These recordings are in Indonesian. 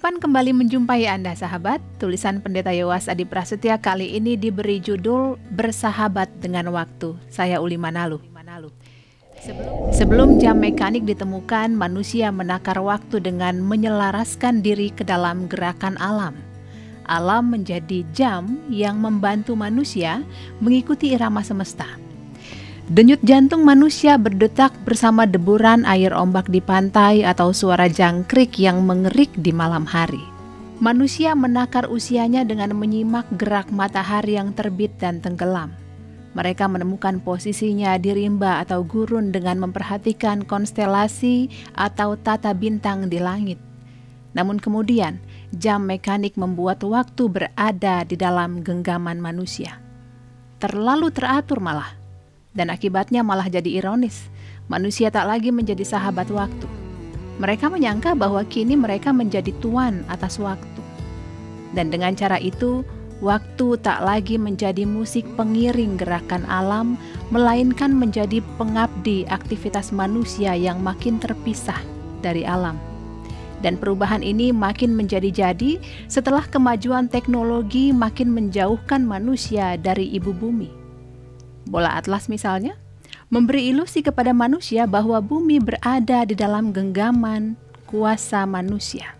Kehidupan kembali menjumpai Anda sahabat. Tulisan Pendeta Yowas Adi Prasetya kali ini diberi judul Bersahabat dengan Waktu. Saya Uli Manalu. Sebelum jam mekanik ditemukan, manusia menakar waktu dengan menyelaraskan diri ke dalam gerakan alam. Alam menjadi jam yang membantu manusia mengikuti irama semesta. Denyut jantung manusia berdetak bersama deburan air ombak di pantai atau suara jangkrik yang mengerik di malam hari. Manusia menakar usianya dengan menyimak gerak matahari yang terbit dan tenggelam. Mereka menemukan posisinya di rimba atau gurun dengan memperhatikan konstelasi atau tata bintang di langit. Namun kemudian, jam mekanik membuat waktu berada di dalam genggaman manusia. Terlalu teratur malah dan akibatnya malah jadi ironis. Manusia tak lagi menjadi sahabat waktu. Mereka menyangka bahwa kini mereka menjadi tuan atas waktu. Dan dengan cara itu, waktu tak lagi menjadi musik pengiring gerakan alam, melainkan menjadi pengabdi aktivitas manusia yang makin terpisah dari alam. Dan perubahan ini makin menjadi-jadi setelah kemajuan teknologi makin menjauhkan manusia dari ibu bumi. Bola atlas misalnya, memberi ilusi kepada manusia bahwa bumi berada di dalam genggaman kuasa manusia.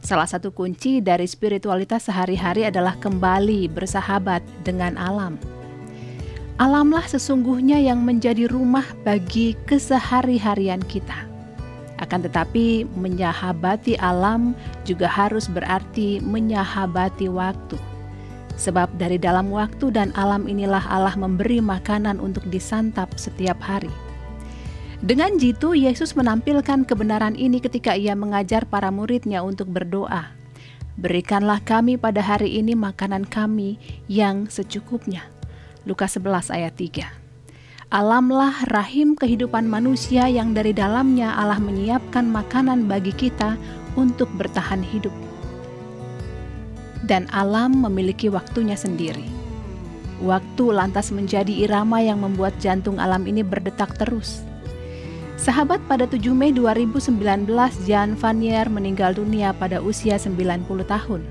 Salah satu kunci dari spiritualitas sehari-hari adalah kembali bersahabat dengan alam. Alamlah sesungguhnya yang menjadi rumah bagi kesehari-harian kita. Akan tetapi, menyahabati alam juga harus berarti menyahabati waktu Sebab dari dalam waktu dan alam inilah Allah memberi makanan untuk disantap setiap hari. Dengan jitu, Yesus menampilkan kebenaran ini ketika ia mengajar para muridnya untuk berdoa. Berikanlah kami pada hari ini makanan kami yang secukupnya. Lukas 11 ayat 3. Alamlah rahim kehidupan manusia yang dari dalamnya Allah menyiapkan makanan bagi kita untuk bertahan hidup dan alam memiliki waktunya sendiri. Waktu lantas menjadi irama yang membuat jantung alam ini berdetak terus. Sahabat pada 7 Mei 2019, Jan Vanier meninggal dunia pada usia 90 tahun.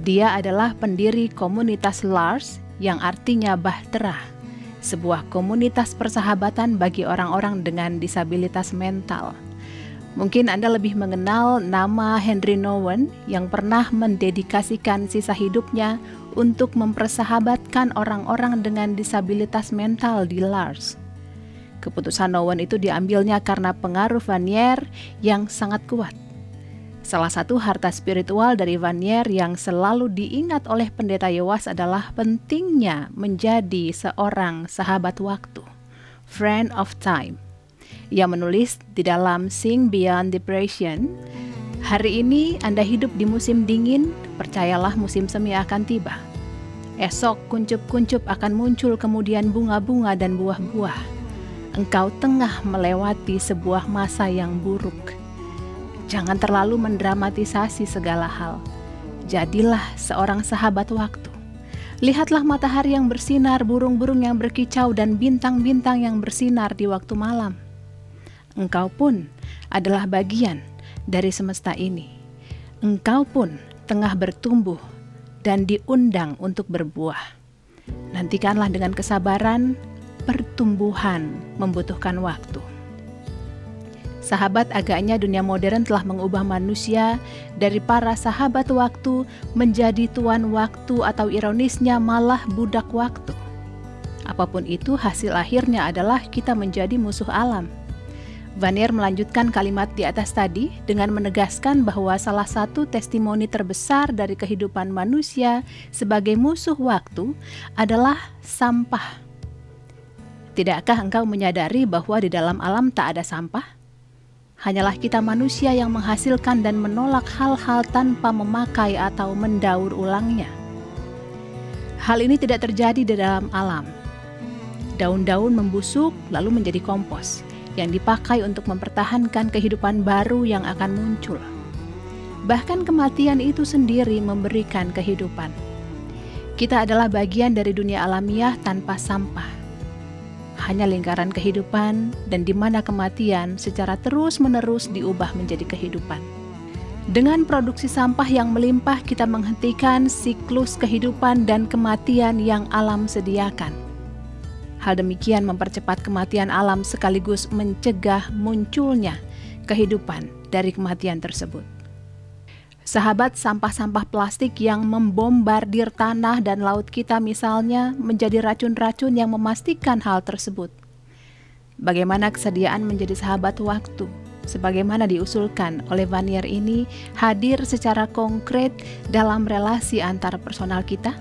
Dia adalah pendiri komunitas Lars yang artinya Bahtera, sebuah komunitas persahabatan bagi orang-orang dengan disabilitas mental. Mungkin Anda lebih mengenal nama Henry Nowen yang pernah mendedikasikan sisa hidupnya untuk mempersahabatkan orang-orang dengan disabilitas mental di Lars. Keputusan Nowen itu diambilnya karena pengaruh Vanier yang sangat kuat. Salah satu harta spiritual dari Vanier yang selalu diingat oleh pendeta Yowas adalah pentingnya menjadi seorang sahabat waktu, friend of time. Ia menulis di dalam Sing Beyond Depression, Hari ini Anda hidup di musim dingin, percayalah musim semi akan tiba. Esok kuncup-kuncup akan muncul kemudian bunga-bunga dan buah-buah. Engkau tengah melewati sebuah masa yang buruk. Jangan terlalu mendramatisasi segala hal. Jadilah seorang sahabat waktu. Lihatlah matahari yang bersinar, burung-burung yang berkicau, dan bintang-bintang yang bersinar di waktu malam engkau pun adalah bagian dari semesta ini. Engkau pun tengah bertumbuh dan diundang untuk berbuah. Nantikanlah dengan kesabaran, pertumbuhan membutuhkan waktu. Sahabat agaknya dunia modern telah mengubah manusia dari para sahabat waktu menjadi tuan waktu atau ironisnya malah budak waktu. Apa pun itu hasil akhirnya adalah kita menjadi musuh alam Vanier melanjutkan kalimat di atas tadi dengan menegaskan bahwa salah satu testimoni terbesar dari kehidupan manusia sebagai musuh waktu adalah sampah. Tidakkah engkau menyadari bahwa di dalam alam tak ada sampah? Hanyalah kita manusia yang menghasilkan dan menolak hal-hal tanpa memakai atau mendaur ulangnya. Hal ini tidak terjadi di dalam alam. Daun-daun membusuk lalu menjadi kompos yang dipakai untuk mempertahankan kehidupan baru yang akan muncul. Bahkan kematian itu sendiri memberikan kehidupan. Kita adalah bagian dari dunia alamiah tanpa sampah. Hanya lingkaran kehidupan dan di mana kematian secara terus-menerus diubah menjadi kehidupan. Dengan produksi sampah yang melimpah, kita menghentikan siklus kehidupan dan kematian yang alam sediakan. Hal demikian mempercepat kematian alam sekaligus mencegah munculnya kehidupan dari kematian tersebut. Sahabat, sampah-sampah plastik yang membombardir tanah dan laut kita misalnya menjadi racun-racun yang memastikan hal tersebut. Bagaimana kesediaan menjadi sahabat waktu? sebagaimana diusulkan oleh Vanier ini hadir secara konkret dalam relasi antar personal kita?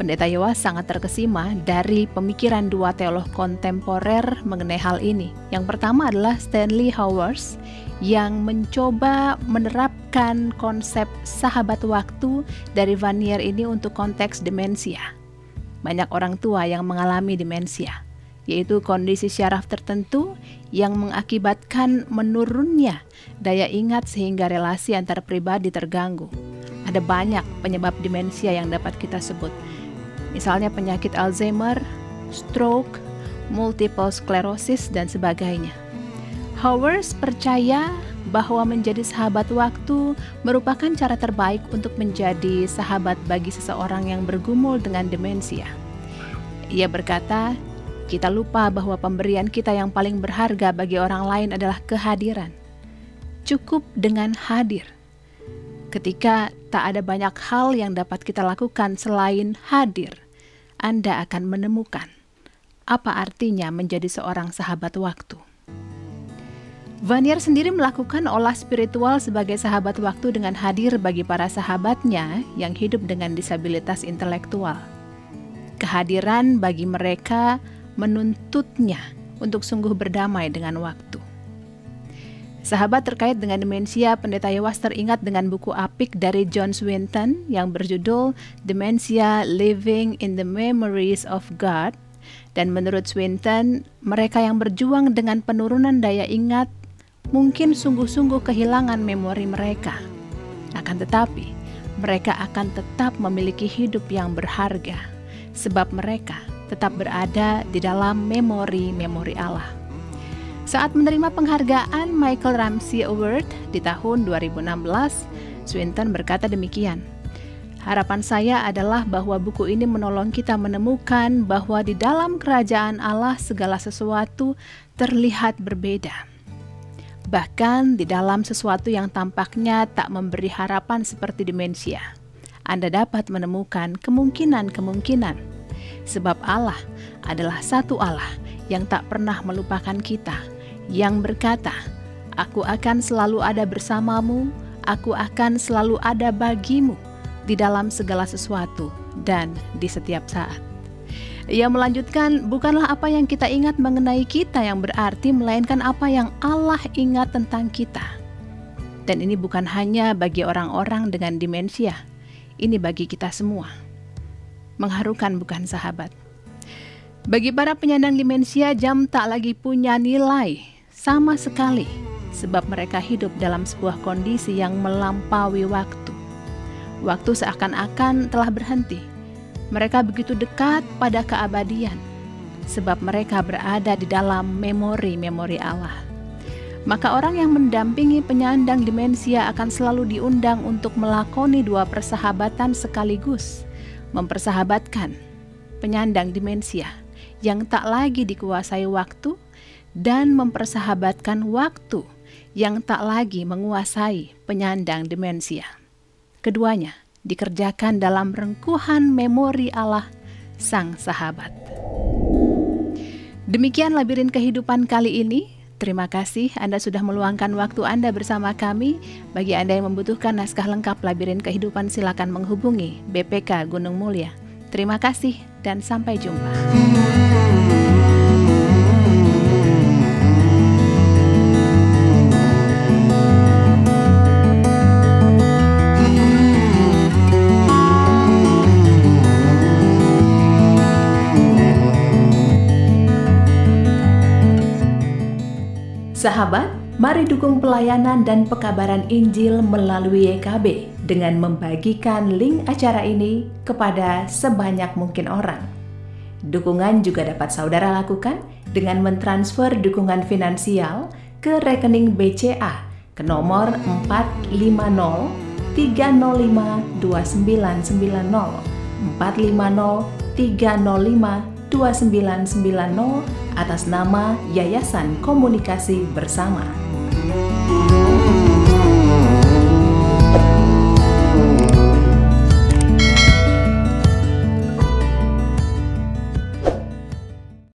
Pendeta Yowas sangat terkesima dari pemikiran dua teolog kontemporer mengenai hal ini. Yang pertama adalah Stanley Howers yang mencoba menerapkan konsep sahabat waktu dari Vanier ini untuk konteks demensia. Banyak orang tua yang mengalami demensia yaitu kondisi syaraf tertentu yang mengakibatkan menurunnya daya ingat sehingga relasi antar pribadi terganggu. Ada banyak penyebab demensia yang dapat kita sebut. Misalnya penyakit Alzheimer, stroke, multiple sclerosis dan sebagainya. Howers percaya bahwa menjadi sahabat waktu merupakan cara terbaik untuk menjadi sahabat bagi seseorang yang bergumul dengan demensia. Ia berkata, kita lupa bahwa pemberian kita yang paling berharga bagi orang lain adalah kehadiran. Cukup dengan hadir. Ketika tak ada banyak hal yang dapat kita lakukan selain hadir, Anda akan menemukan apa artinya menjadi seorang sahabat waktu. Vanier sendiri melakukan olah spiritual sebagai sahabat waktu dengan hadir bagi para sahabatnya yang hidup dengan disabilitas intelektual. Kehadiran bagi mereka menuntutnya untuk sungguh berdamai dengan waktu. Sahabat terkait dengan demensia, Pendeta Yawas teringat dengan buku apik dari John Swinton yang berjudul Dementia Living in the Memories of God. Dan menurut Swinton, mereka yang berjuang dengan penurunan daya ingat mungkin sungguh-sungguh kehilangan memori mereka. Akan tetapi, mereka akan tetap memiliki hidup yang berharga sebab mereka tetap berada di dalam memori-memori Allah. Saat menerima penghargaan Michael Ramsey Award di tahun 2016, Swinton berkata demikian, Harapan saya adalah bahwa buku ini menolong kita menemukan bahwa di dalam kerajaan Allah segala sesuatu terlihat berbeda. Bahkan di dalam sesuatu yang tampaknya tak memberi harapan seperti demensia, Anda dapat menemukan kemungkinan-kemungkinan. Sebab Allah adalah satu Allah yang tak pernah melupakan kita, yang berkata, Aku akan selalu ada bersamamu, aku akan selalu ada bagimu di dalam segala sesuatu dan di setiap saat. Ia melanjutkan, bukanlah apa yang kita ingat mengenai kita yang berarti, melainkan apa yang Allah ingat tentang kita. Dan ini bukan hanya bagi orang-orang dengan demensia, ini bagi kita semua mengharukan bukan sahabat. Bagi para penyandang demensia, jam tak lagi punya nilai sama sekali sebab mereka hidup dalam sebuah kondisi yang melampaui waktu. Waktu seakan-akan telah berhenti. Mereka begitu dekat pada keabadian sebab mereka berada di dalam memori-memori Allah. Maka orang yang mendampingi penyandang demensia akan selalu diundang untuk melakoni dua persahabatan sekaligus mempersahabatkan penyandang demensia yang tak lagi dikuasai waktu dan mempersahabatkan waktu yang tak lagi menguasai penyandang demensia. Keduanya dikerjakan dalam rengkuhan memori Allah sang sahabat. Demikian labirin kehidupan kali ini. Terima kasih Anda sudah meluangkan waktu Anda bersama kami. Bagi Anda yang membutuhkan naskah lengkap Labirin Kehidupan silakan menghubungi BPK Gunung Mulia. Terima kasih dan sampai jumpa. Mari dukung pelayanan dan pekabaran Injil melalui YKB dengan membagikan link acara ini kepada sebanyak mungkin orang. Dukungan juga dapat saudara lakukan dengan mentransfer dukungan finansial ke rekening BCA ke nomor 450 305 2990 450 305 2990 atas nama Yayasan Komunikasi Bersama. Ooh.